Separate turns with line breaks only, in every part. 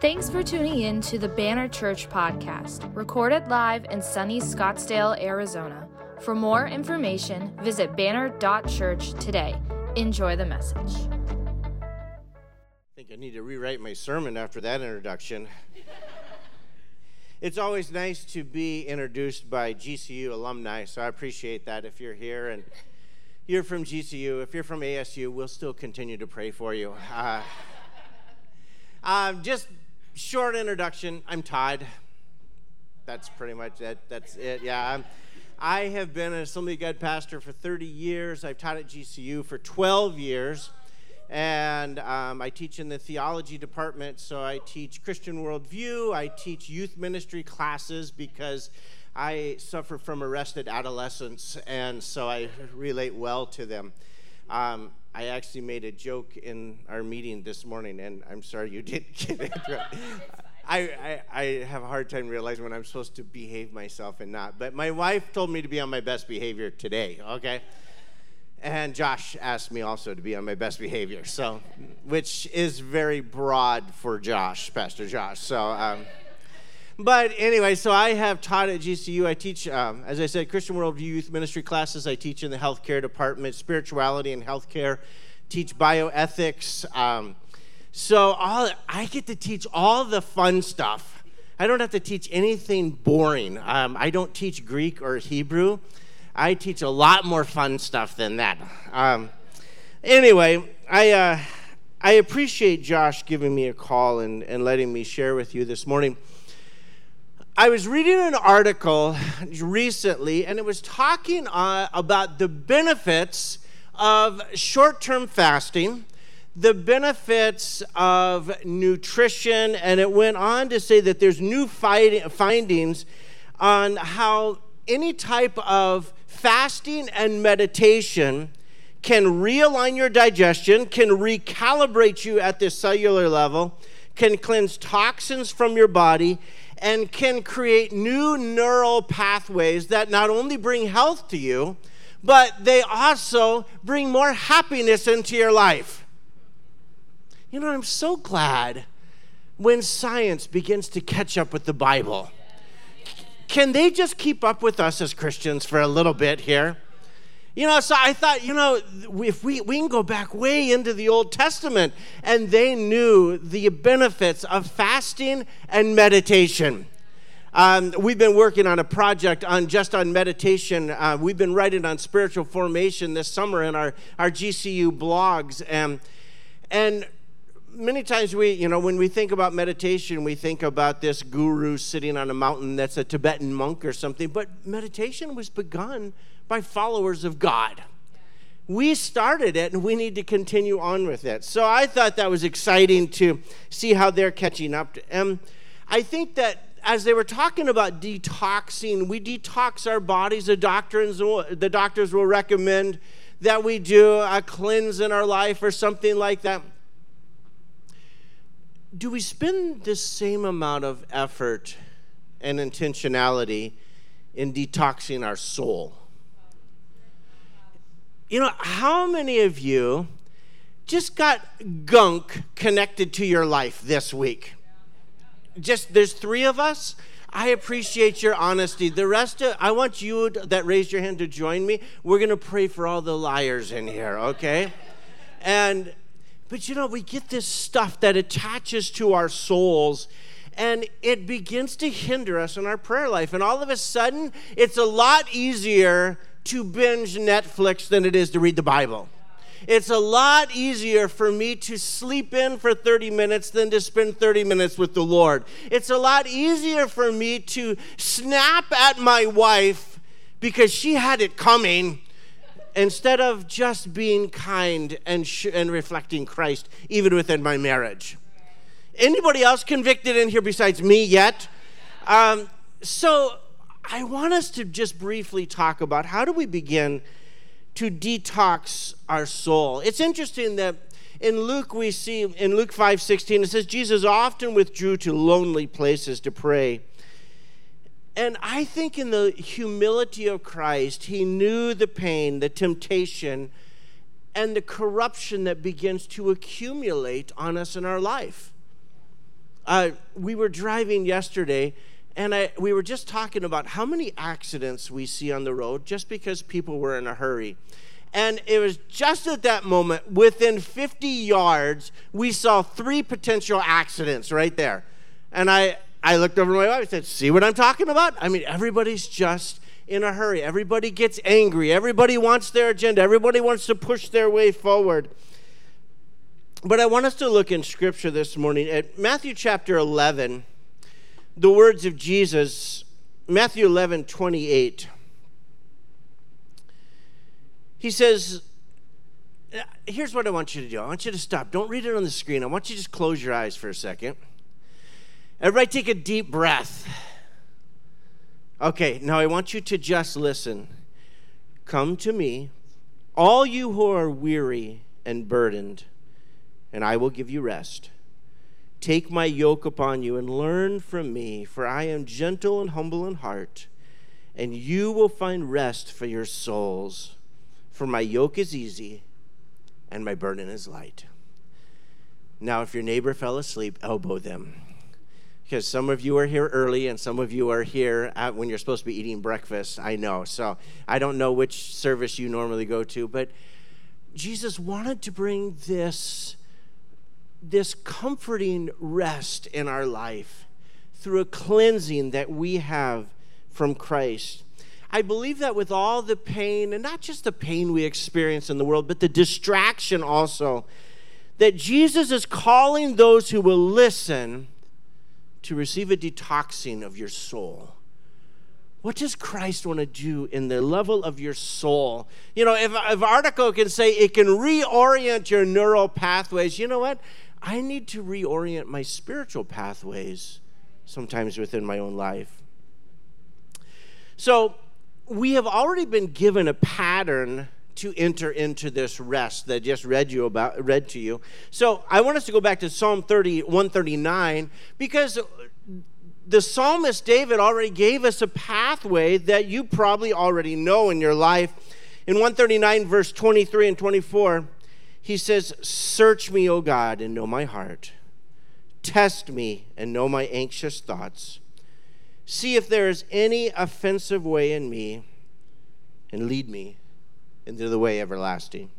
Thanks for tuning in to the Banner Church podcast, recorded live in sunny Scottsdale, Arizona. For more information, visit banner.church today. Enjoy the message.
I think I need to rewrite my sermon after that introduction. it's always nice to be introduced by GCU alumni, so I appreciate that if you're here and you're from GCU. If you're from ASU, we'll still continue to pray for you. Uh, uh, just short introduction. I'm Todd. That's pretty much it. That's it. Yeah. I'm, I have been an Assembly of God pastor for 30 years. I've taught at GCU for 12 years. And um, I teach in the theology department, so I teach Christian worldview. I teach youth ministry classes because I suffer from arrested adolescents, and so I relate well to them. Um, I actually made a joke in our meeting this morning, and I'm sorry you didn't get it. I, I, I, have a hard time realizing when I'm supposed to behave myself and not. But my wife told me to be on my best behavior today, okay? And Josh asked me also to be on my best behavior, so, which is very broad for Josh, Pastor Josh. So, um, but anyway, so I have taught at GCU. I teach, um, as I said, Christian Worldview Youth Ministry classes. I teach in the healthcare department, spirituality and healthcare. Teach bioethics. Um, so all I get to teach all the fun stuff. I don't have to teach anything boring. Um, I don't teach Greek or Hebrew. I teach a lot more fun stuff than that. Um, anyway, I. Uh, I appreciate Josh giving me a call and, and letting me share with you this morning. I was reading an article recently, and it was talking uh, about the benefits of short term fasting, the benefits of nutrition, and it went on to say that there's new findings on how any type of fasting and meditation can realign your digestion, can recalibrate you at the cellular level, can cleanse toxins from your body and can create new neural pathways that not only bring health to you, but they also bring more happiness into your life. You know, I'm so glad when science begins to catch up with the Bible. Can they just keep up with us as Christians for a little bit here? You know, so I thought, you know, if we, we can go back way into the Old Testament, and they knew the benefits of fasting and meditation. Um, we've been working on a project on just on meditation. Uh, we've been writing on spiritual formation this summer in our, our GCU blogs. And, and many times we, you know, when we think about meditation, we think about this guru sitting on a mountain that's a Tibetan monk or something. But meditation was begun by followers of God. We started it and we need to continue on with it. So I thought that was exciting to see how they're catching up. And I think that as they were talking about detoxing, we detox our bodies. The doctors, the doctors will recommend that we do a cleanse in our life or something like that. Do we spend the same amount of effort and intentionality in detoxing our soul? You know, how many of you just got gunk connected to your life this week? Just there's three of us. I appreciate your honesty. The rest of I want you that raised your hand to join me. We're going to pray for all the liars in here, okay? And but you know, we get this stuff that attaches to our souls and it begins to hinder us in our prayer life. And all of a sudden, it's a lot easier to binge Netflix than it is to read the Bible. It's a lot easier for me to sleep in for 30 minutes than to spend 30 minutes with the Lord. It's a lot easier for me to snap at my wife because she had it coming instead of just being kind and, sh- and reflecting Christ even within my marriage. Anybody else convicted in here besides me yet? Um, so I want us to just briefly talk about how do we begin to detox our soul. It's interesting that in Luke we see in Luke 5:16 it says Jesus often withdrew to lonely places to pray. And I think in the humility of Christ, he knew the pain, the temptation, and the corruption that begins to accumulate on us in our life. Uh, we were driving yesterday, and I, we were just talking about how many accidents we see on the road just because people were in a hurry. And it was just at that moment, within 50 yards, we saw three potential accidents right there. And I, I looked over my wife and said, See what I'm talking about? I mean, everybody's just in a hurry. Everybody gets angry. Everybody wants their agenda. Everybody wants to push their way forward. But I want us to look in Scripture this morning at Matthew chapter 11, the words of Jesus, Matthew 11, 28 he says, Here's what I want you to do. I want you to stop. Don't read it on the screen. I want you to just close your eyes for a second. Everybody take a deep breath. Okay, now I want you to just listen. Come to me, all you who are weary and burdened, and I will give you rest. Take my yoke upon you and learn from me, for I am gentle and humble in heart, and you will find rest for your souls. For my yoke is easy and my burden is light. Now, if your neighbor fell asleep, elbow them. Because some of you are here early and some of you are here when you're supposed to be eating breakfast. I know. So I don't know which service you normally go to, but Jesus wanted to bring this, this comforting rest in our life through a cleansing that we have from Christ. I believe that with all the pain, and not just the pain we experience in the world, but the distraction also, that Jesus is calling those who will listen to receive a detoxing of your soul. What does Christ want to do in the level of your soul? You know, if, if article can say it can reorient your neural pathways, you know what? I need to reorient my spiritual pathways sometimes within my own life. So, we have already been given a pattern to enter into this rest that I just read you about read to you. So I want us to go back to Psalm 30, 139, because the psalmist David already gave us a pathway that you probably already know in your life. In 139, verse 23 and 24, he says, Search me, O God, and know my heart. Test me and know my anxious thoughts See if there is any offensive way in me, and lead me into the way everlasting.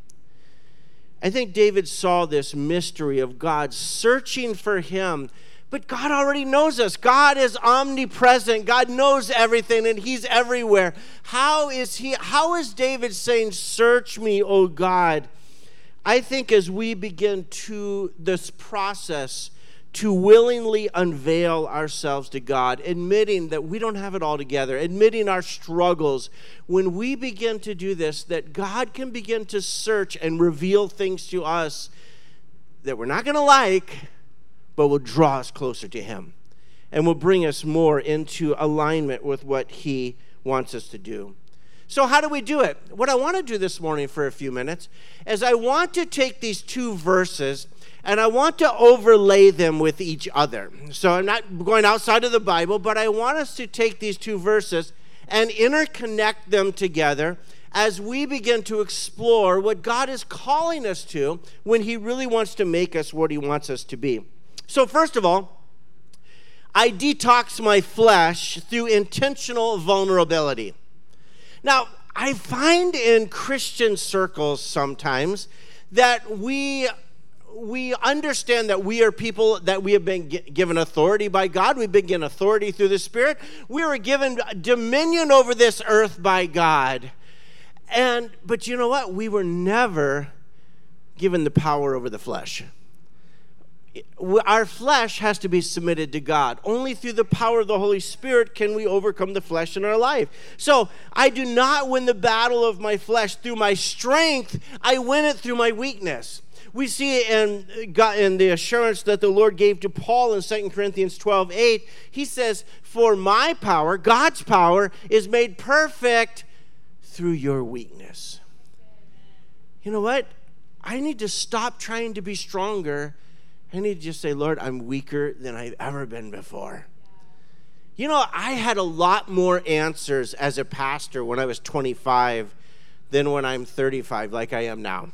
I think David saw this mystery of God searching for him. But God already knows us. God is omnipresent. God knows everything and he's everywhere. How is he how is David saying search me, O God? I think as we begin to this process to willingly unveil ourselves to God, admitting that we don't have it all together, admitting our struggles. When we begin to do this, that God can begin to search and reveal things to us that we're not going to like, but will draw us closer to Him and will bring us more into alignment with what He wants us to do. So, how do we do it? What I want to do this morning for a few minutes is I want to take these two verses and I want to overlay them with each other. So I'm not going outside of the Bible, but I want us to take these two verses and interconnect them together as we begin to explore what God is calling us to when He really wants to make us what He wants us to be. So, first of all, I detox my flesh through intentional vulnerability. Now, I find in Christian circles sometimes that we we understand that we are people that we have been given authority by God. We've been given authority through the Spirit. We were given dominion over this earth by God. And but you know what? We were never given the power over the flesh. Our flesh has to be submitted to God. Only through the power of the Holy Spirit can we overcome the flesh in our life. So I do not win the battle of my flesh through my strength, I win it through my weakness we see in, uh, in the assurance that the Lord gave to Paul in 2 Corinthians 12 8. He says, For my power, God's power, is made perfect through your weakness. You know what? I need to stop trying to be stronger. I need to just say, Lord, I'm weaker than I've ever been before. You know, I had a lot more answers as a pastor when I was 25 than when I'm 35, like I am now.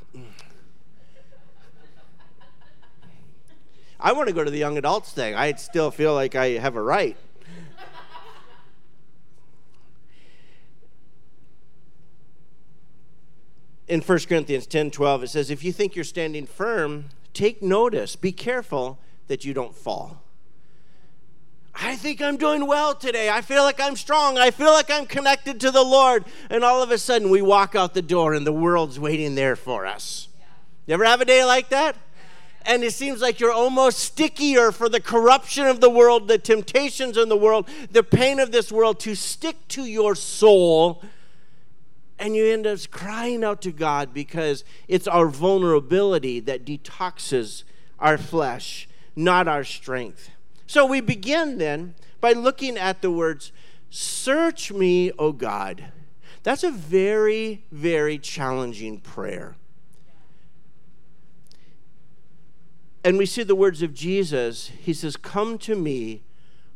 I want to go to the young adults thing. I still feel like I have a right. In 1 Corinthians 10 12, it says, If you think you're standing firm, take notice, be careful that you don't fall. I think I'm doing well today. I feel like I'm strong. I feel like I'm connected to the Lord. And all of a sudden, we walk out the door and the world's waiting there for us. You ever have a day like that? And it seems like you're almost stickier for the corruption of the world, the temptations in the world, the pain of this world to stick to your soul. And you end up crying out to God because it's our vulnerability that detoxes our flesh, not our strength. So we begin then by looking at the words, Search me, O God. That's a very, very challenging prayer. And we see the words of Jesus. He says, Come to me,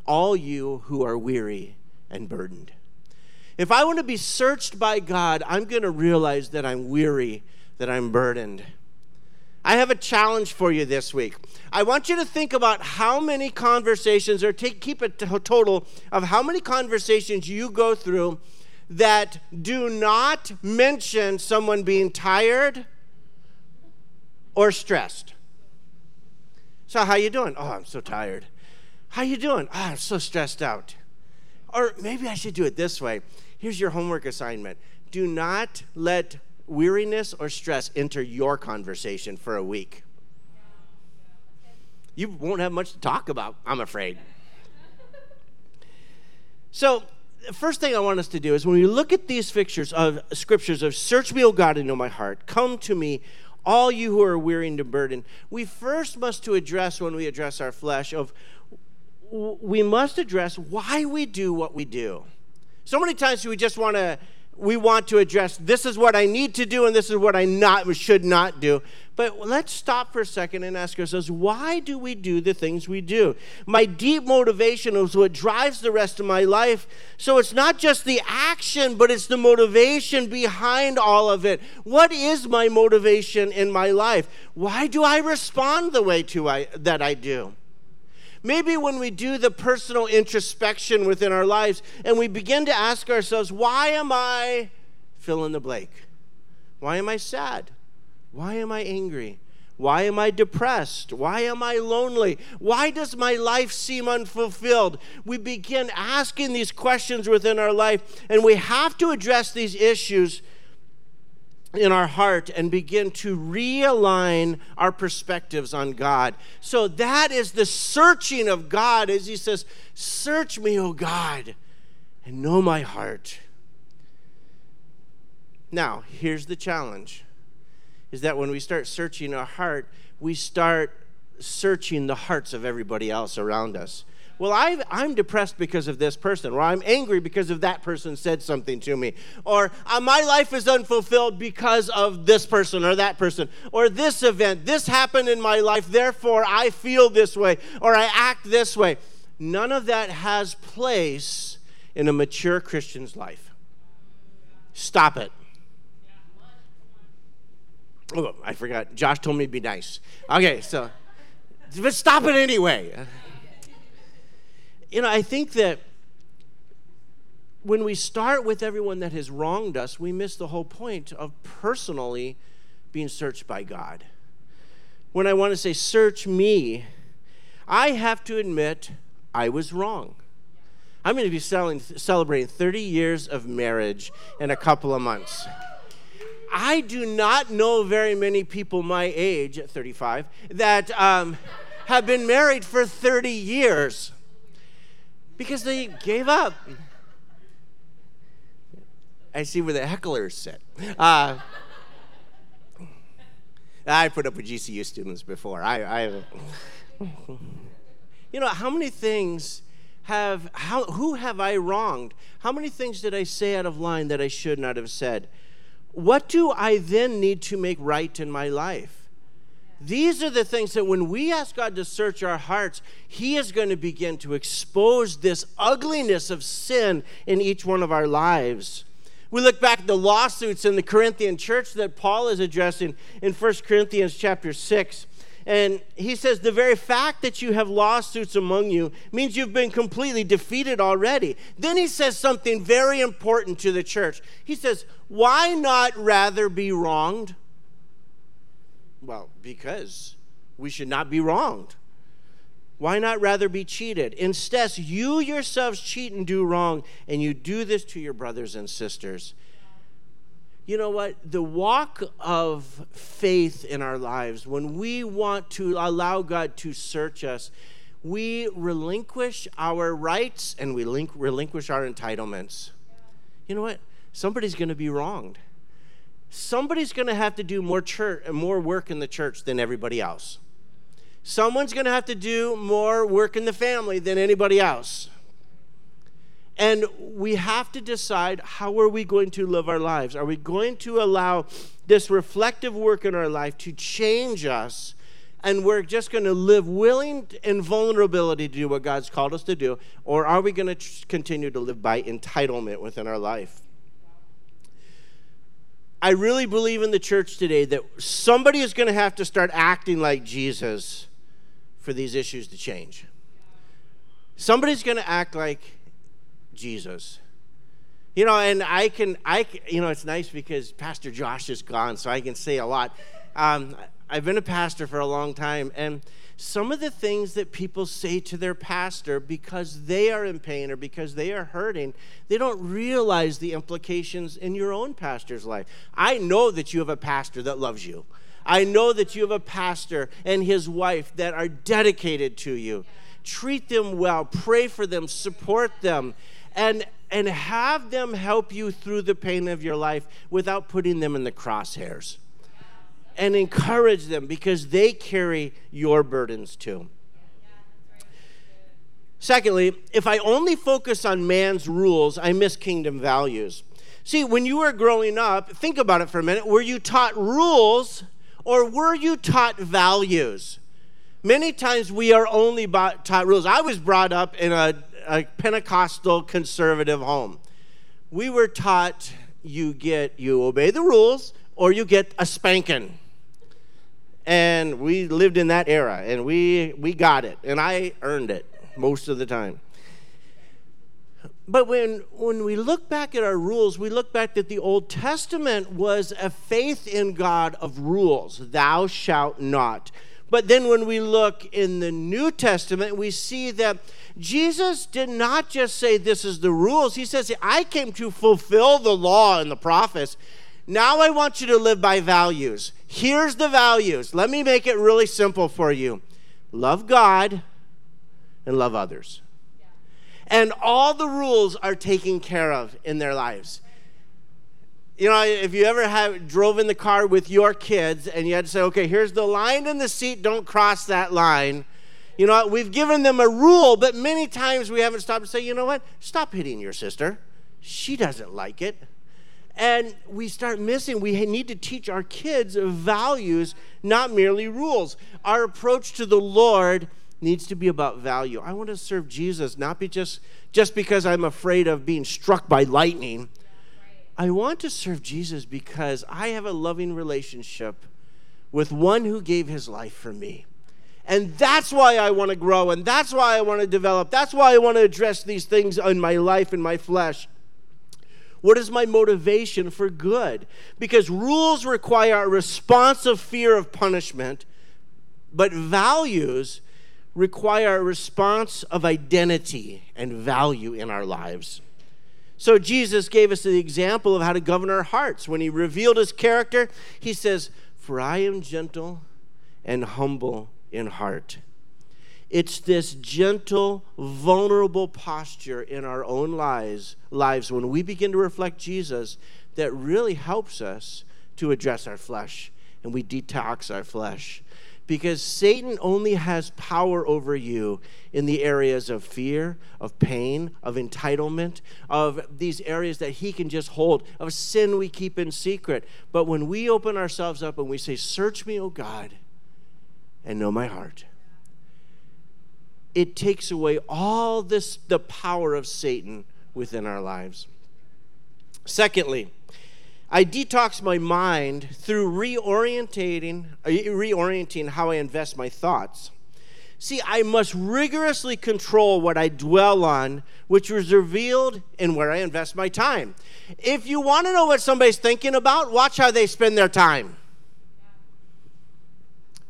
all you who are weary and burdened. If I want to be searched by God, I'm going to realize that I'm weary, that I'm burdened. I have a challenge for you this week. I want you to think about how many conversations, or take, keep a total of how many conversations you go through that do not mention someone being tired or stressed. So, how you doing? Oh, I'm so tired. How you doing? Oh, I'm so stressed out. Or maybe I should do it this way. Here's your homework assignment. Do not let weariness or stress enter your conversation for a week. You won't have much to talk about, I'm afraid. So, the first thing I want us to do is when we look at these fixtures of scriptures of search me, O God, and know my heart, come to me, all you who are weary and burdened. We first must to address when we address our flesh of we must address why we do what we do. So many times we just want to we want to address this is what I need to do and this is what I not should not do. But let's stop for a second and ask ourselves, why do we do the things we do? My deep motivation is what drives the rest of my life. So it's not just the action, but it's the motivation behind all of it. What is my motivation in my life? Why do I respond the way to I, that I do? Maybe when we do the personal introspection within our lives and we begin to ask ourselves, why am I fill in the blank? Why am I sad? Why am I angry? Why am I depressed? Why am I lonely? Why does my life seem unfulfilled? We begin asking these questions within our life, and we have to address these issues in our heart and begin to realign our perspectives on God. So that is the searching of God as he says, "Search me, O God, and know my heart." Now, here's the challenge. Is that when we start searching our heart, we start searching the hearts of everybody else around us well, i am depressed because of this person, or I'm angry because of that person said something to me, or uh, my life is unfulfilled because of this person or that person, or this event, this happened in my life, therefore I feel this way, or I act this way. None of that has place in a mature Christian's life. Stop it. Oh, I forgot. Josh told me to be nice. Okay, so, but stop it anyway you know, I think that when we start with everyone that has wronged us, we miss the whole point of personally being searched by God. When I want to say, search me, I have to admit I was wrong. I'm going to be selling, celebrating 30 years of marriage in a couple of months. I do not know very many people my age, at 35, that um, have been married for 30 years because they gave up. I see where the hecklers sit. Uh, I put up with GCU students before. I, I you know, how many things have how who have I wronged? How many things did I say out of line that I should not have said? What do I then need to make right in my life? These are the things that when we ask God to search our hearts, He is going to begin to expose this ugliness of sin in each one of our lives. We look back at the lawsuits in the Corinthian church that Paul is addressing in 1 Corinthians chapter 6. And he says, the very fact that you have lawsuits among you means you've been completely defeated already. Then he says something very important to the church. He says, Why not rather be wronged? Well, because we should not be wronged. Why not rather be cheated? Instead, you yourselves cheat and do wrong, and you do this to your brothers and sisters you know what? The walk of faith in our lives, when we want to allow God to search us, we relinquish our rights and we relinquish our entitlements. You know what? Somebody's going to be wronged. Somebody's going to have to do more church, more work in the church than everybody else. Someone's going to have to do more work in the family than anybody else. And we have to decide how are we going to live our lives? Are we going to allow this reflective work in our life to change us? And we're just going to live willing and vulnerability to do what God's called us to do? Or are we going to continue to live by entitlement within our life? I really believe in the church today that somebody is going to have to start acting like Jesus for these issues to change. Somebody's going to act like Jesus. You know, and I can, I, you know, it's nice because Pastor Josh is gone, so I can say a lot. Um, I've been a pastor for a long time, and some of the things that people say to their pastor because they are in pain or because they are hurting, they don't realize the implications in your own pastor's life. I know that you have a pastor that loves you. I know that you have a pastor and his wife that are dedicated to you. Treat them well, pray for them, support them and and have them help you through the pain of your life without putting them in the crosshairs. And encourage them because they carry your burdens too. Secondly, if I only focus on man's rules, I miss kingdom values. See, when you were growing up, think about it for a minute. Were you taught rules or were you taught values? Many times we are only taught rules. I was brought up in a a Pentecostal conservative home. We were taught you get you obey the rules or you get a spanking. And we lived in that era and we we got it and I earned it most of the time. But when, when we look back at our rules, we look back that the Old Testament was a faith in God of rules. Thou shalt not. But then when we look in the New Testament, we see that Jesus did not just say, This is the rules. He says, I came to fulfill the law and the prophets. Now I want you to live by values. Here's the values. Let me make it really simple for you love God and love others. And all the rules are taken care of in their lives. You know, if you ever have drove in the car with your kids and you had to say, okay, here's the line in the seat, don't cross that line. You know, we've given them a rule, but many times we haven't stopped to say, you know what? Stop hitting your sister. She doesn't like it. And we start missing, we need to teach our kids values, not merely rules. Our approach to the Lord needs to be about value. I want to serve Jesus, not be just, just because I'm afraid of being struck by lightning. I want to serve Jesus because I have a loving relationship with one who gave his life for me. And that's why I want to grow, and that's why I want to develop. That's why I want to address these things in my life and my flesh. What is my motivation for good? Because rules require a responsive fear of punishment, but values require a response of identity and value in our lives. So Jesus gave us the example of how to govern our hearts. When he revealed his character, he says, For I am gentle and humble in heart. It's this gentle, vulnerable posture in our own lives, lives when we begin to reflect Jesus that really helps us to address our flesh and we detox our flesh. Because Satan only has power over you in the areas of fear, of pain, of entitlement, of these areas that he can just hold, of sin we keep in secret. But when we open ourselves up and we say, Search me, O God, and know my heart. It takes away all this, the power of Satan within our lives. Secondly, I detox my mind through reorientating, uh, reorienting how I invest my thoughts. See, I must rigorously control what I dwell on, which was revealed in where I invest my time. If you want to know what somebody's thinking about, watch how they spend their time.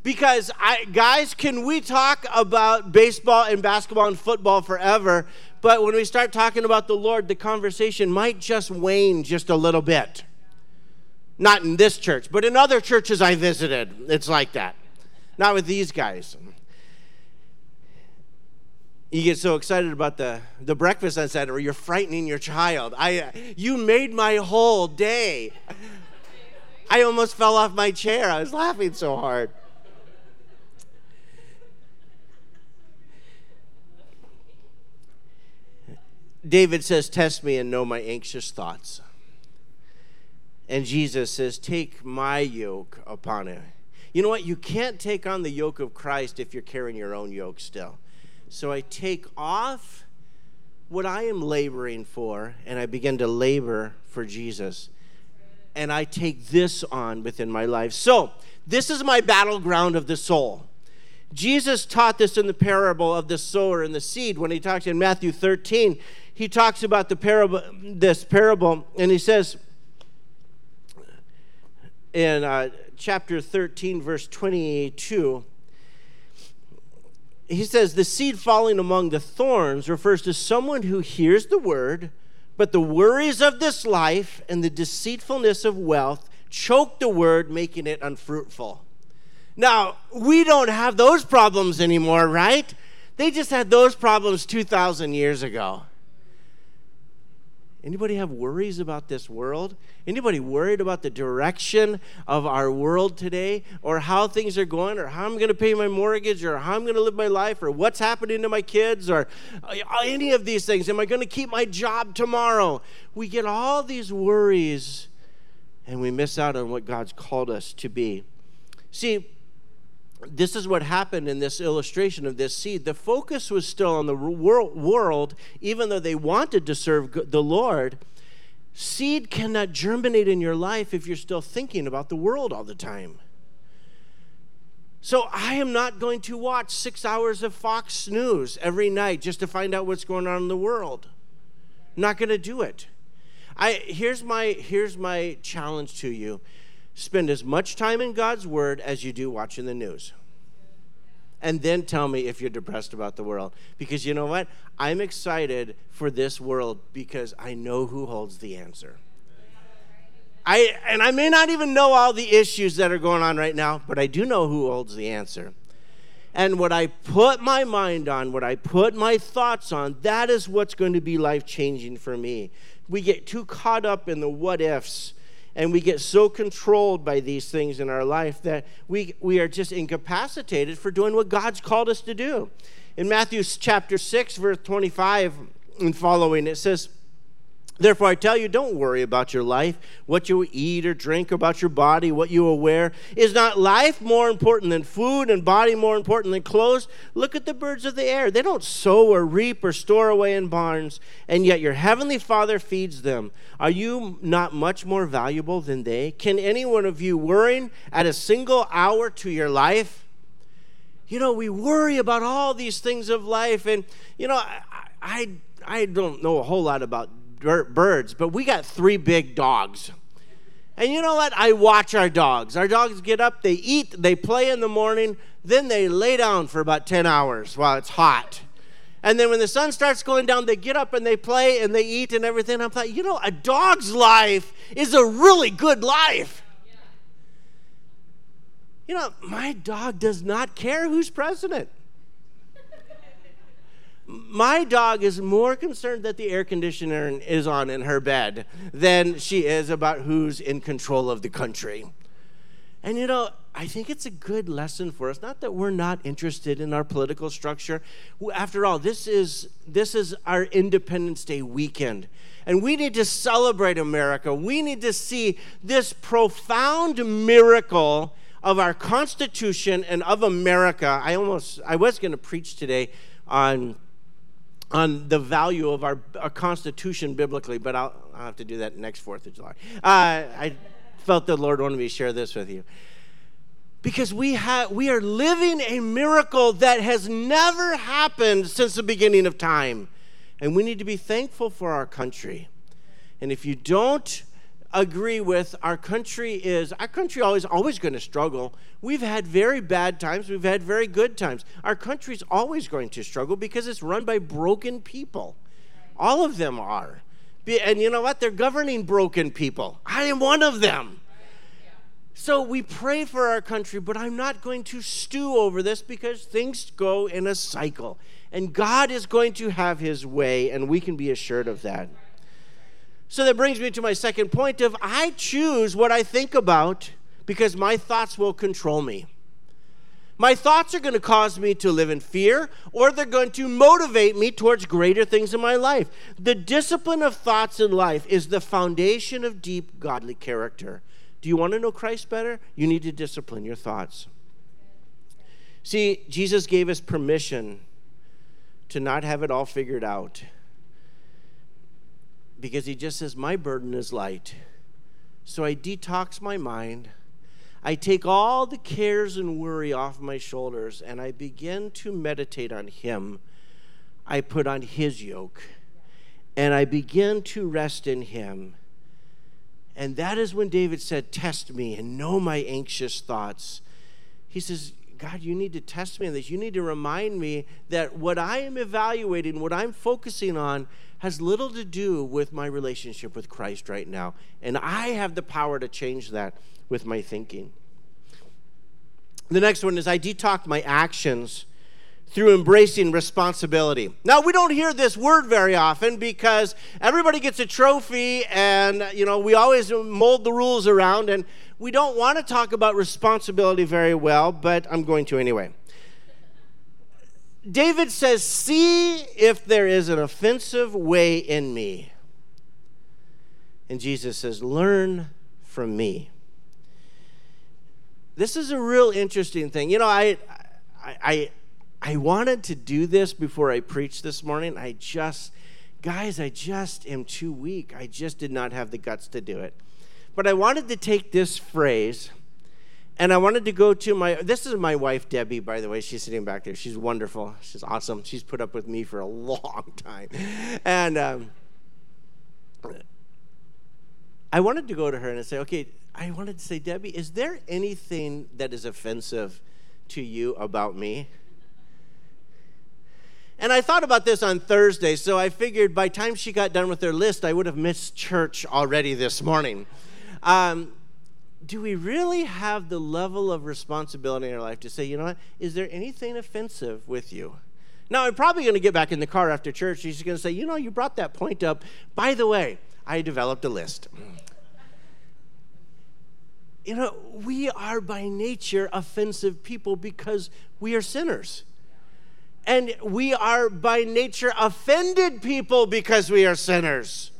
Because, I, guys, can we talk about baseball and basketball and football forever? But when we start talking about the Lord, the conversation might just wane just a little bit. Not in this church, but in other churches I visited, it's like that. Not with these guys you get so excited about the, the breakfast I said, or you're frightening your child. I, uh, you made my whole day. I almost fell off my chair. I was laughing so hard. David says, Test me and know my anxious thoughts. And Jesus says, Take my yoke upon it. You know what? You can't take on the yoke of Christ if you're carrying your own yoke still. So I take off what I am laboring for and I begin to labor for Jesus. And I take this on within my life. So, this is my battleground of the soul. Jesus taught this in the parable of the sower and the seed when he talks in Matthew 13. He talks about the parable, this parable, and he says in uh, chapter 13, verse 22, he says the seed falling among the thorns refers to someone who hears the word, but the worries of this life and the deceitfulness of wealth choke the word, making it unfruitful. Now, we don't have those problems anymore, right? They just had those problems 2,000 years ago. Anybody have worries about this world? Anybody worried about the direction of our world today or how things are going or how I'm going to pay my mortgage or how I'm going to live my life or what's happening to my kids or uh, any of these things? Am I going to keep my job tomorrow? We get all these worries and we miss out on what God's called us to be. See, this is what happened in this illustration of this seed. The focus was still on the world, even though they wanted to serve the Lord. Seed cannot germinate in your life if you're still thinking about the world all the time. So I am not going to watch six hours of Fox News every night just to find out what's going on in the world. I'm not going to do it. I here's my here's my challenge to you spend as much time in God's Word as you do watching the news. And then tell me if you're depressed about the world. Because you know what? I'm excited for this world because I know who holds the answer. I, and I may not even know all the issues that are going on right now, but I do know who holds the answer. And what I put my mind on, what I put my thoughts on, that is what's going to be life changing for me. We get too caught up in the what ifs and we get so controlled by these things in our life that we, we are just incapacitated for doing what God's called us to do. In Matthew chapter 6, verse 25 and following, it says, Therefore, I tell you, don't worry about your life, what you eat or drink, about your body, what you will wear. Is not life more important than food and body more important than clothes? Look at the birds of the air. They don't sow or reap or store away in barns, and yet your heavenly Father feeds them. Are you not much more valuable than they? Can any one of you worrying at a single hour to your life? You know, we worry about all these things of life, and, you know, I, I, I don't know a whole lot about birds, but we got three big dogs. And you know what? I watch our dogs. Our dogs get up, they eat, they play in the morning, then they lay down for about 10 hours while it's hot. And then when the sun starts going down, they get up and they play and they eat and everything. I'm like, you know, a dog's life is a really good life. You know, my dog does not care who's president my dog is more concerned that the air conditioner is on in her bed than she is about who's in control of the country. And you know, I think it's a good lesson for us. Not that we're not interested in our political structure. After all, this is this is our Independence Day weekend. And we need to celebrate America. We need to see this profound miracle of our Constitution and of America. I almost I was going to preach today on on the value of our, our Constitution biblically, but I'll, I'll, have to do that next 4th of July. Uh, I felt the Lord wanted me to share this with you. Because we, have, we are living a miracle that has never happened since the beginning of time. And we need to be thankful for our country. And if you don't agree with our country is our country always always going to struggle. We've had very bad times we've had very good times. Our country's always going to struggle because it's run by broken people. All of them are. And you know what? They're governing broken people. I am one of them. So we pray for our country but i'm not going to stew over this because things go in a cycle. And god is going to have his way and we can be assured of that so that brings me to my second point of I choose what I think about because my thoughts will control me. My thoughts are going to cause me to live in fear, or they're going to motivate me towards greater things in my life. The discipline of thoughts in life is the foundation of deep godly character. Do you want to know Christ better? You need to discipline your thoughts. See, Jesus gave us permission to not have it all figured out because he just says, My burden is light. So I detox my mind. I take all the cares and worry off my shoulders and I begin to meditate on him. I put on his yoke and I begin to rest in him. And that is when David said, Test me and know my anxious thoughts. He says, God, you need to test me on this. You need to remind me that what I am evaluating, what I'm focusing on, has little to do with my relationship with Christ right now. And I have the power to change that with my thinking. The next one is I detox my actions through embracing responsibility. Now, we don't hear this word very often because everybody gets a trophy and, you know, we always mold the rules around and we don't want to talk about responsibility very well, but I'm going to anyway. David says, See if there is an offensive way in me. And Jesus says, Learn from me. This is a real interesting thing. You know, I, I, I, wanted to do this before I preached this morning. I just, guys, I just am too weak. I just did not have the guts to do it. But I wanted to take this phrase and I wanted to go to my, this is my wife, Debbie, by the way. She's sitting back there. She's wonderful. She's awesome. She's put up with me for a long time. And um, I wanted to go to her and say, okay, I wanted to say, Debbie, is there anything that is offensive to you about me? And I thought about this on Thursday, so I figured by time she got done with her list, I would have missed church already this morning. Um, do we really have the level of responsibility in our life to say, you know what, is there anything offensive with you? Now, I'm probably going to get back in the car after church. She's going to say, you know, you brought that point up. By the way, I developed a list. You know, we are by nature offensive people because we are sinners. And we are by nature offended people because we are sinners.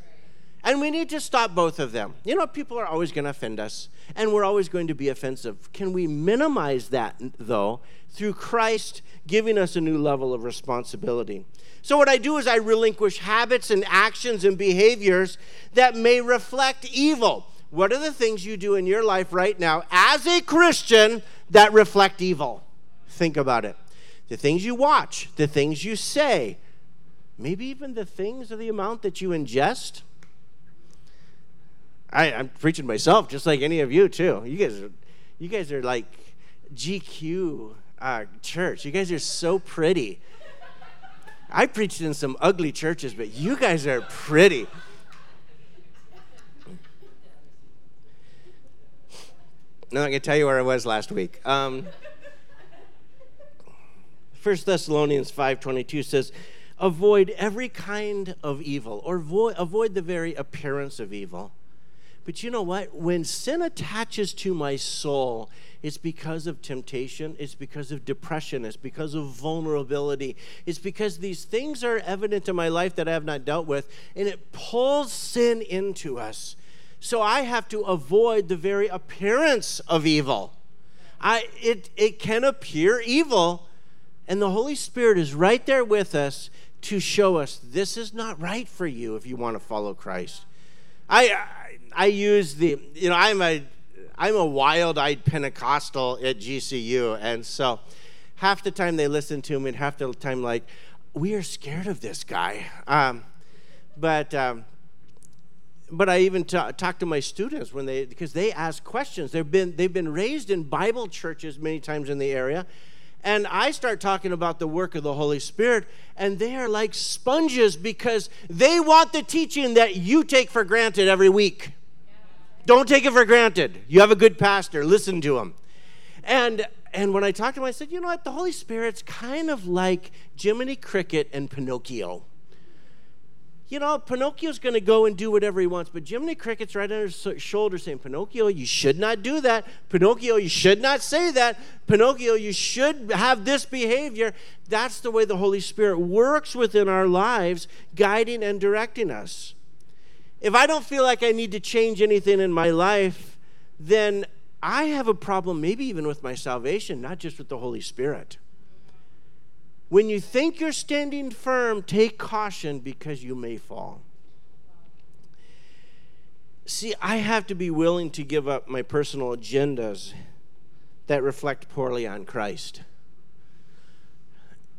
And we need to stop both of them. You know, people are always going to offend us and we're always going to be offensive. Can we minimize that, though, through Christ giving us a new level of responsibility? So, what I do is I relinquish habits and actions and behaviors that may reflect evil. What are the things you do in your life right now as a Christian that reflect evil? Think about it. The things you watch, the things you say, maybe even the things or the amount that you ingest I, am preaching myself just like any of you too. You guys are, you guys are like GQ uh, church. You guys are so pretty. I preached in some ugly churches, but you guys are pretty. Now I'm going to tell you where I was last week. Um, 1 Thessalonians 5.22 says, Avoid every kind of evil, or avoid, avoid the very appearance of evil. But you know what? When sin attaches to my soul, it's because of temptation, it's because of depression, it's because of vulnerability, it's because these things are evident in my life that I have not dealt with, and it pulls sin into us. So I have to avoid the very appearance of evil. I, it, it can appear evil, and the Holy Spirit is right there with us to show us this is not right for you if you want to follow Christ. I, I, use the, you know, I'm a, I'm a wild-eyed Pentecostal at GCU, and so half the time they listen to me, and half the time like, we are scared of this guy. Um, but um, but I even t- talk to my students when they because they ask questions. They've been they've been raised in Bible churches many times in the area, and I start talking about the work of the Holy Spirit, and they are like sponges because they want the teaching that you take for granted every week. Don't take it for granted. You have a good pastor. Listen to him. And and when I talked to him, I said, you know what? The Holy Spirit's kind of like Jiminy Cricket and Pinocchio you know, Pinocchio's going to go and do whatever he wants, but Jiminy Cricket's right on his shoulder saying, Pinocchio, you should not do that. Pinocchio, you should not say that. Pinocchio, you should have this behavior. That's the way the Holy Spirit works within our lives, guiding and directing us. If I don't feel like I need to change anything in my life, then I have a problem, maybe even with my salvation, not just with the Holy Spirit. When you think you're standing firm, take caution because you may fall. See, I have to be willing to give up my personal agendas that reflect poorly on Christ.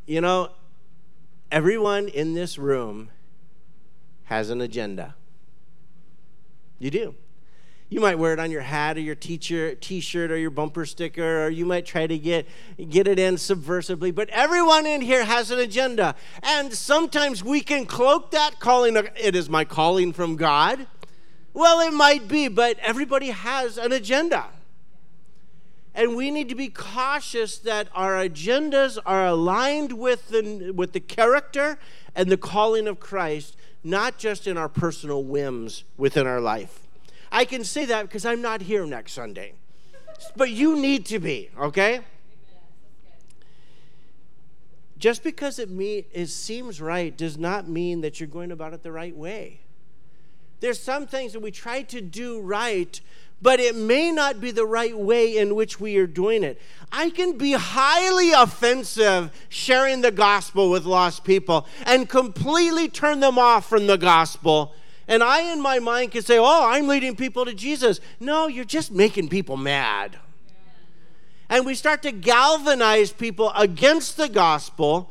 You know, everyone in this room has an agenda. You do. You might wear it on your hat or your teacher t-shirt or your bumper sticker, or you might try to get, get it in subversively. But everyone in here has an agenda. And sometimes we can cloak that calling, it is my calling from God. Well, it might be, but everybody has an agenda. And we need to be cautious that our agendas are aligned with the, with the character and the calling of Christ, not just in our personal whims within our life. I can say that because I'm not here next Sunday. But you need to be, okay? Just because it, me, it seems right does not mean that you're going about it the right way. There's some things that we try to do right, but it may not be the right way in which we are doing it. I can be highly offensive sharing the gospel with lost people and completely turn them off from the gospel and I, in my mind, can say, Oh, I'm leading people to Jesus. No, you're just making people mad. And we start to galvanize people against the gospel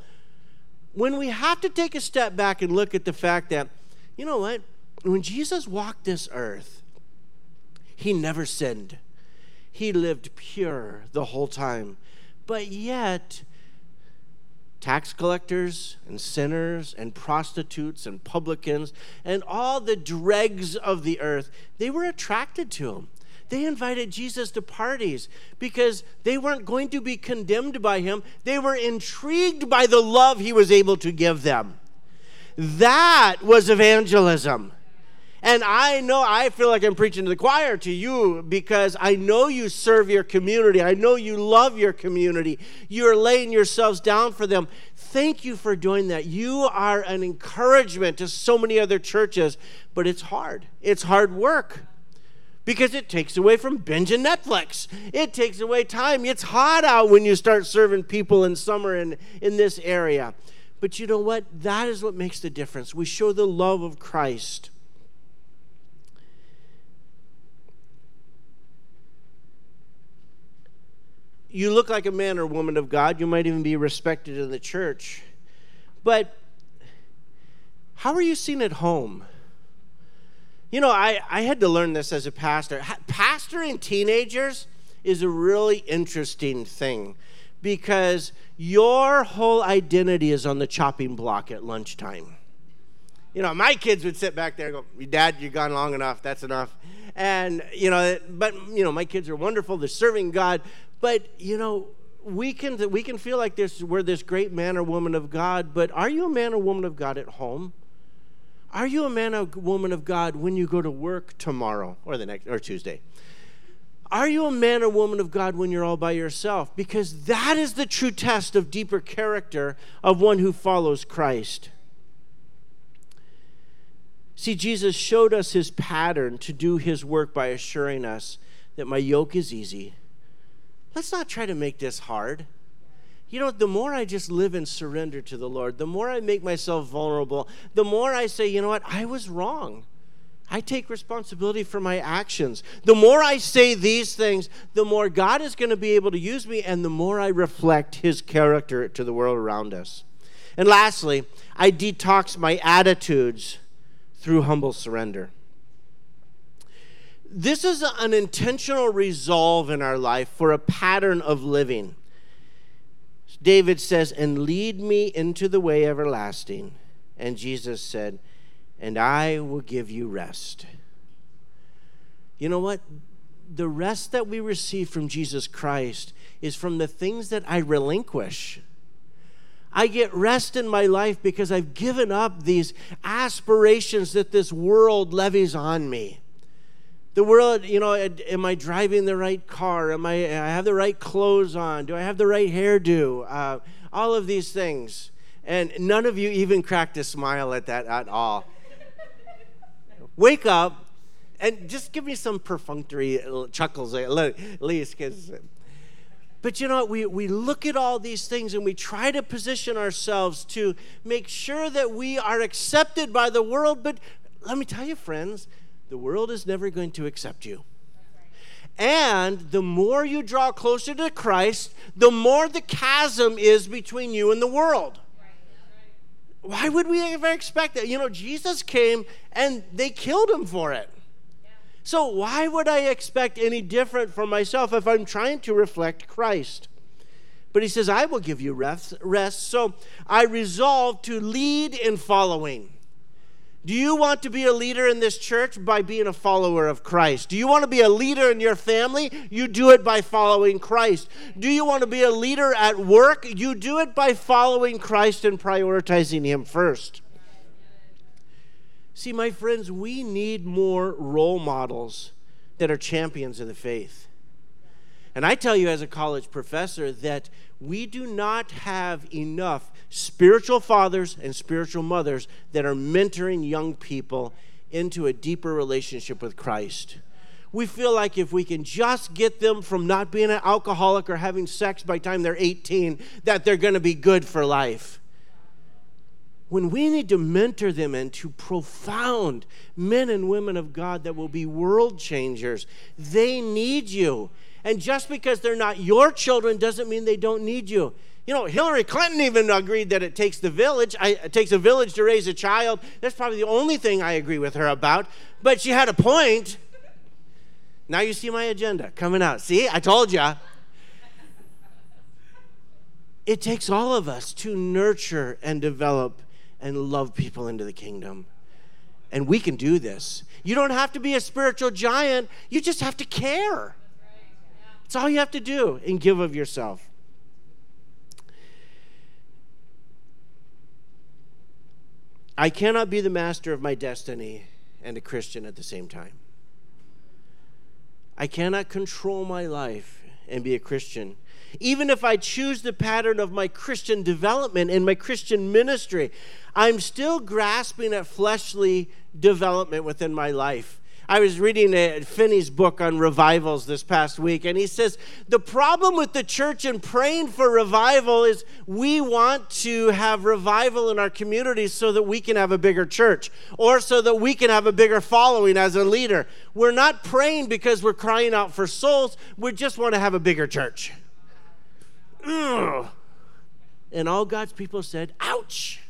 when we have to take a step back and look at the fact that, you know what? When Jesus walked this earth, he never sinned. He lived pure the whole time. But yet, tax collectors and sinners and prostitutes and publicans and all the dregs of the earth, they were attracted to him. They invited Jesus to parties because they weren't going to be condemned by him. They were intrigued by the love he was able to give them. That was evangelism. And I know, I feel like I'm preaching to the choir to you because I know you serve your community. I know you love your community. You're laying yourselves down for them. Thank you for doing that. You are an encouragement to so many other churches, but it's hard. It's hard work because it takes away from binging Netflix. It takes away time. It's hot out when you start serving people in summer in, in this area. But you know what? That is what makes the difference. We show the love of Christ. You look like a man or woman of God. You might even be respected in the church. But how are you seen at home? You know, I, I had to learn this as a pastor. Pastoring teenagers is a really interesting thing because your whole identity is on the chopping block at lunchtime. You know, my kids would sit back there and go, Dad, you've gone long enough. That's enough. And, you know, but, you know, my kids are wonderful. They're serving God. But, you know, we can, we can feel like this, we're this great man or woman of God, but are you a man or woman of God at home? Are you a man or woman of God when you go to work tomorrow or the next or Tuesday? Are you a man or woman of God when you're all by yourself? Because that is the true test of deeper character of one who follows Christ. See, Jesus showed us his pattern to do his work by assuring us that my yoke is easy Let's not try to make this hard. you know, the more I just live and surrender to the Lord, the more I make myself vulnerable, the more I say, you know what, I was wrong. I take responsibility for my actions. The more I say these things, the more God is going to be able to use me, and the more I reflect His character to the world around us. And lastly, I detox my attitudes through humble surrender. This is an intentional resolve in our life for a pattern of living. David says, And lead me into the way everlasting. And Jesus said, And I will give you rest. You know what? The rest that we receive from Jesus Christ is from the things that I relinquish. I get rest in my life because I've given up these aspirations that this world levies on me. The world you know am i driving the right car? Am i i have the right clothes on? Do i have the right hairdo? Uh, all of these things. And none of you even cracked a smile at that at all. Wake up and just give me some perfunctory chuckles at least because but you know we, we look at all these things and we try to position ourselves to make sure that we are accepted by the world but let me tell you friends the world is never going to accept you. And the more you draw closer to Christ, the more the chasm is between you and the world. Why would we ever expect that? You know, Jesus came and they killed him for it. So, why would I expect any different from myself if I'm trying to reflect Christ? But he says, I will give you rest. rest. So, I resolve to lead in following. Do you want to be a leader in this church by being a follower of Christ? Do you want to be a leader in your family? You do it by following Christ. Do you want to be a leader at work? You do it by following Christ and prioritizing Him first. See, my friends, we need more role models that are champions of the faith. And I tell you, as a college professor, that we do not have enough spiritual fathers and spiritual mothers that are mentoring young people into a deeper relationship with Christ. We feel like if we can just get them from not being an alcoholic or having sex by the time they're 18, that they're going to be good for life. When we need to mentor them into profound men and women of God that will be world changers, they need you. And just because they're not your children doesn't mean they don't need you. You know, Hillary Clinton even agreed that it takes the village. I, it takes a village to raise a child. That's probably the only thing I agree with her about. But she had a point. Now you see my agenda coming out. See, I told you. It takes all of us to nurture and develop and love people into the kingdom. And we can do this. You don't have to be a spiritual giant, you just have to care. That's all you have to do and give of yourself. I cannot be the master of my destiny and a Christian at the same time. I cannot control my life and be a Christian. Even if I choose the pattern of my Christian development and my Christian ministry, I'm still grasping at fleshly development within my life. I was reading a, Finney's book on revivals this past week, and he says the problem with the church and praying for revival is we want to have revival in our communities so that we can have a bigger church or so that we can have a bigger following as a leader. We're not praying because we're crying out for souls, we just want to have a bigger church. Ugh. And all God's people said, ouch.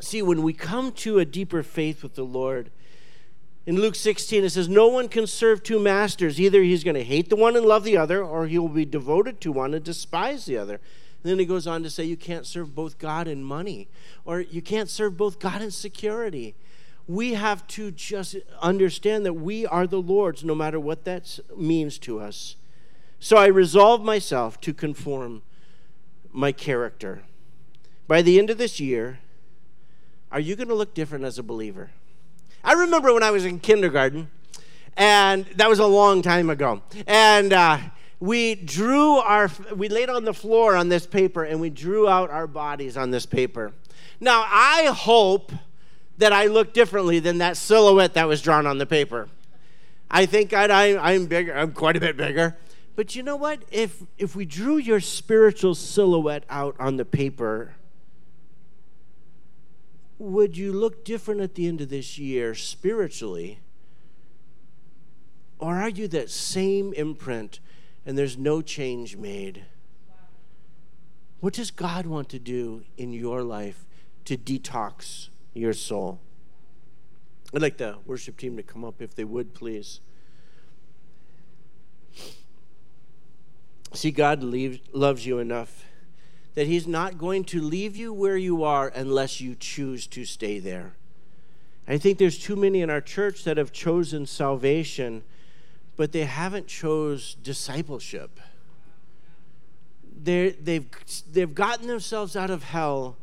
See, when we come to a deeper faith with the Lord, in Luke 16, it says, No one can serve two masters. Either he's going to hate the one and love the other, or he will be devoted to one and despise the other. And then he goes on to say, You can't serve both God and money, or you can't serve both God and security. We have to just understand that we are the Lord's, no matter what that means to us. So I resolve myself to conform my character. By the end of this year, are you going to look different as a believer? I remember when I was in kindergarten, and that was a long time ago. And uh, we drew our, we laid on the floor on this paper, and we drew out our bodies on this paper. Now, I hope that I look differently than that silhouette that was drawn on the paper. I think i am bigger, I'm quite a bit bigger. But you know what? If if we drew your spiritual silhouette out on the paper, would you look different at the end of this year spiritually? Or are you that same imprint and there's no change made? What does God want to do in your life to detox your soul? I'd like the worship team to come up if they would, please. See, God leaves, loves you enough that He's not going to leave you where you are unless you choose to stay there. I think there's too many in our church that have chosen salvation, but they haven't chose discipleship. They're, they've, they've gotten themselves out of hell,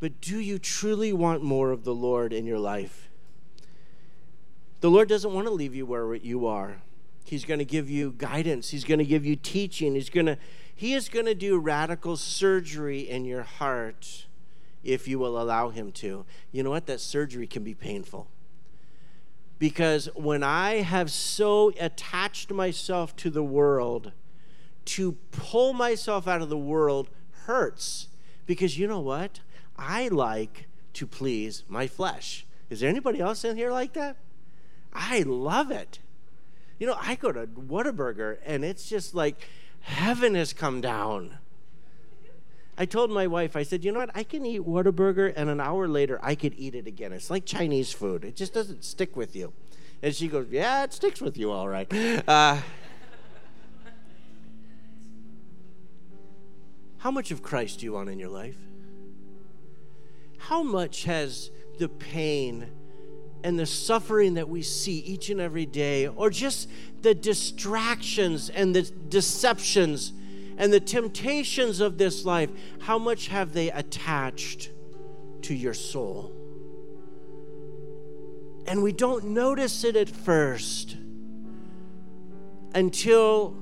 but do you truly want more of the Lord in your life? The Lord doesn't want to leave you where you are. He's going to give you guidance. He's going to give you teaching. He's going to he is going to do radical surgery in your heart if you will allow him to. You know what? That surgery can be painful. Because when I have so attached myself to the world, to pull myself out of the world hurts. Because you know what? I like to please my flesh. Is there anybody else in here like that? I love it. You know, I go to Whataburger and it's just like heaven has come down. I told my wife, I said, you know what? I can eat Whataburger and an hour later I could eat it again. It's like Chinese food, it just doesn't stick with you. And she goes, yeah, it sticks with you all right. Uh, how much of Christ do you want in your life? How much has the pain and the suffering that we see each and every day, or just the distractions and the deceptions and the temptations of this life, how much have they attached to your soul? And we don't notice it at first until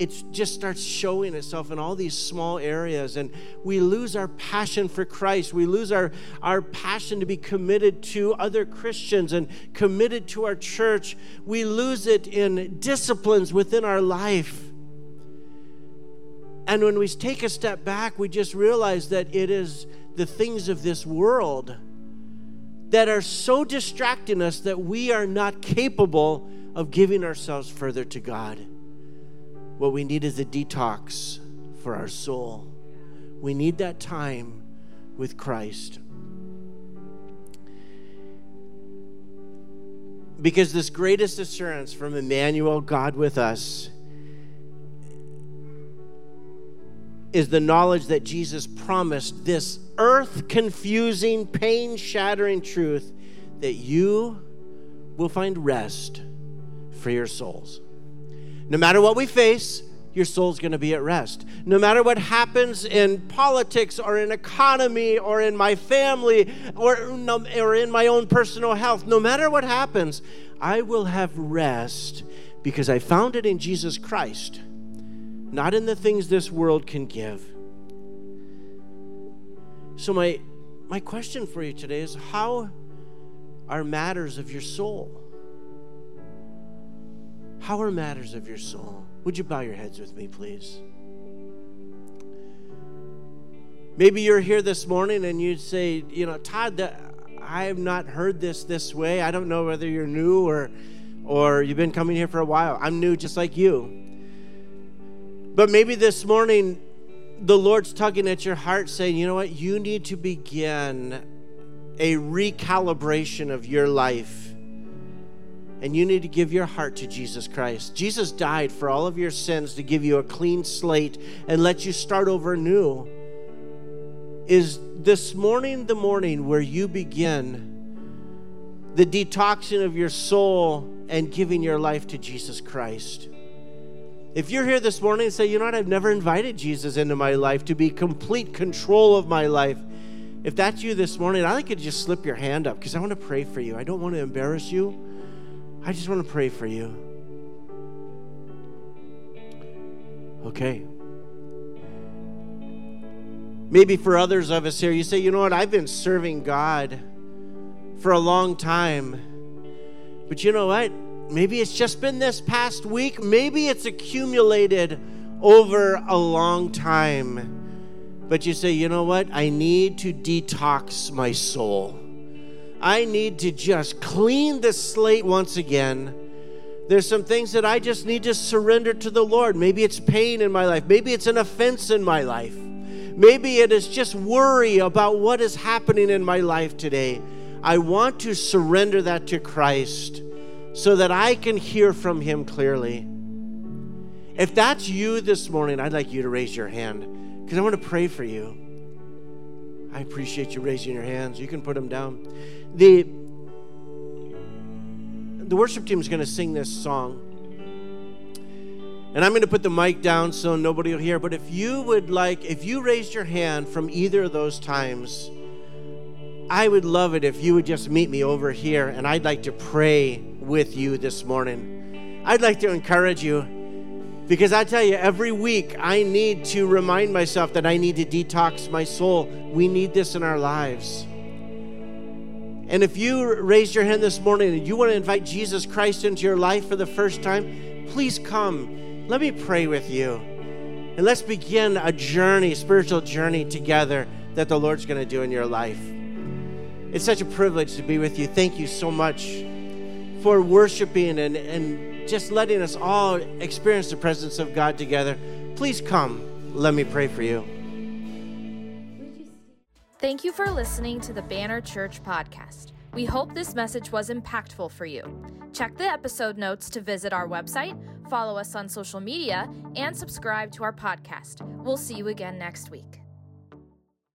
it just starts showing itself in all these small areas. And we lose our passion for christ. We lose our, our passion to be committed to other christians and committed to our church. We lose it in disciplines within our life. And when we take a step back we just realize that it is the things of this world that are so distracting us that we are not capable of giving ourselves further to god what we need is a detox for our soul. We need that time with Christ. Because this greatest assurance from Emmanuel, God with us, is the knowledge that Jesus promised this earth confusing, pain shattering truth that you will find rest for your souls. No matter what we face, your soul's going to be at rest. No matter what happens in politics or in economy or in my family or, or in my own personal health, no matter what happens, I will have rest because I found it in Jesus Christ, not in the things this world can give. So, my, my question for you today is how are matters of your soul? How are matters of your soul? Would you bow your heads with me, please? Maybe you're here this morning and you'd say, you know, Todd, I have not heard this this way. I don't know whether you're new or or you've been coming here for a while. I'm new just like you. But maybe this morning the Lord's tugging at your heart saying, you know what? You need to begin a recalibration of your life and you need to give your heart to Jesus Christ. Jesus died for all of your sins to give you a clean slate and let you start over new. Is this morning the morning where you begin the detoxing of your soul and giving your life to Jesus Christ? If you're here this morning and say, you know what, I've never invited Jesus into my life to be complete control of my life. If that's you this morning, I think you just slip your hand up because I want to pray for you. I don't want to embarrass you. I just want to pray for you. Okay. Maybe for others of us here, you say, you know what, I've been serving God for a long time. But you know what? Maybe it's just been this past week. Maybe it's accumulated over a long time. But you say, you know what? I need to detox my soul. I need to just clean the slate once again. There's some things that I just need to surrender to the Lord. Maybe it's pain in my life. Maybe it's an offense in my life. Maybe it is just worry about what is happening in my life today. I want to surrender that to Christ so that I can hear from Him clearly. If that's you this morning, I'd like you to raise your hand because I want to pray for you. I appreciate you raising your hands. You can put them down. The, the worship team is going to sing this song. And I'm going to put the mic down so nobody will hear. But if you would like, if you raised your hand from either of those times, I would love it if you would just meet me over here and I'd like to pray with you this morning. I'd like to encourage you because I tell you, every week I need to remind myself that I need to detox my soul. We need this in our lives. And if you raised your hand this morning and you want to invite Jesus Christ into your life for the first time, please come. Let me pray with you. And let's begin a journey, spiritual journey together that the Lord's going to do in your life. It's such a privilege to be with you. Thank you so much for worshiping and, and just letting us all experience the presence of God together. Please come. Let me pray for you.
Thank you for listening to the Banner Church podcast. We hope this message was impactful for you. Check the episode notes to visit our website, follow us on social media, and subscribe to our podcast. We'll see you again next week.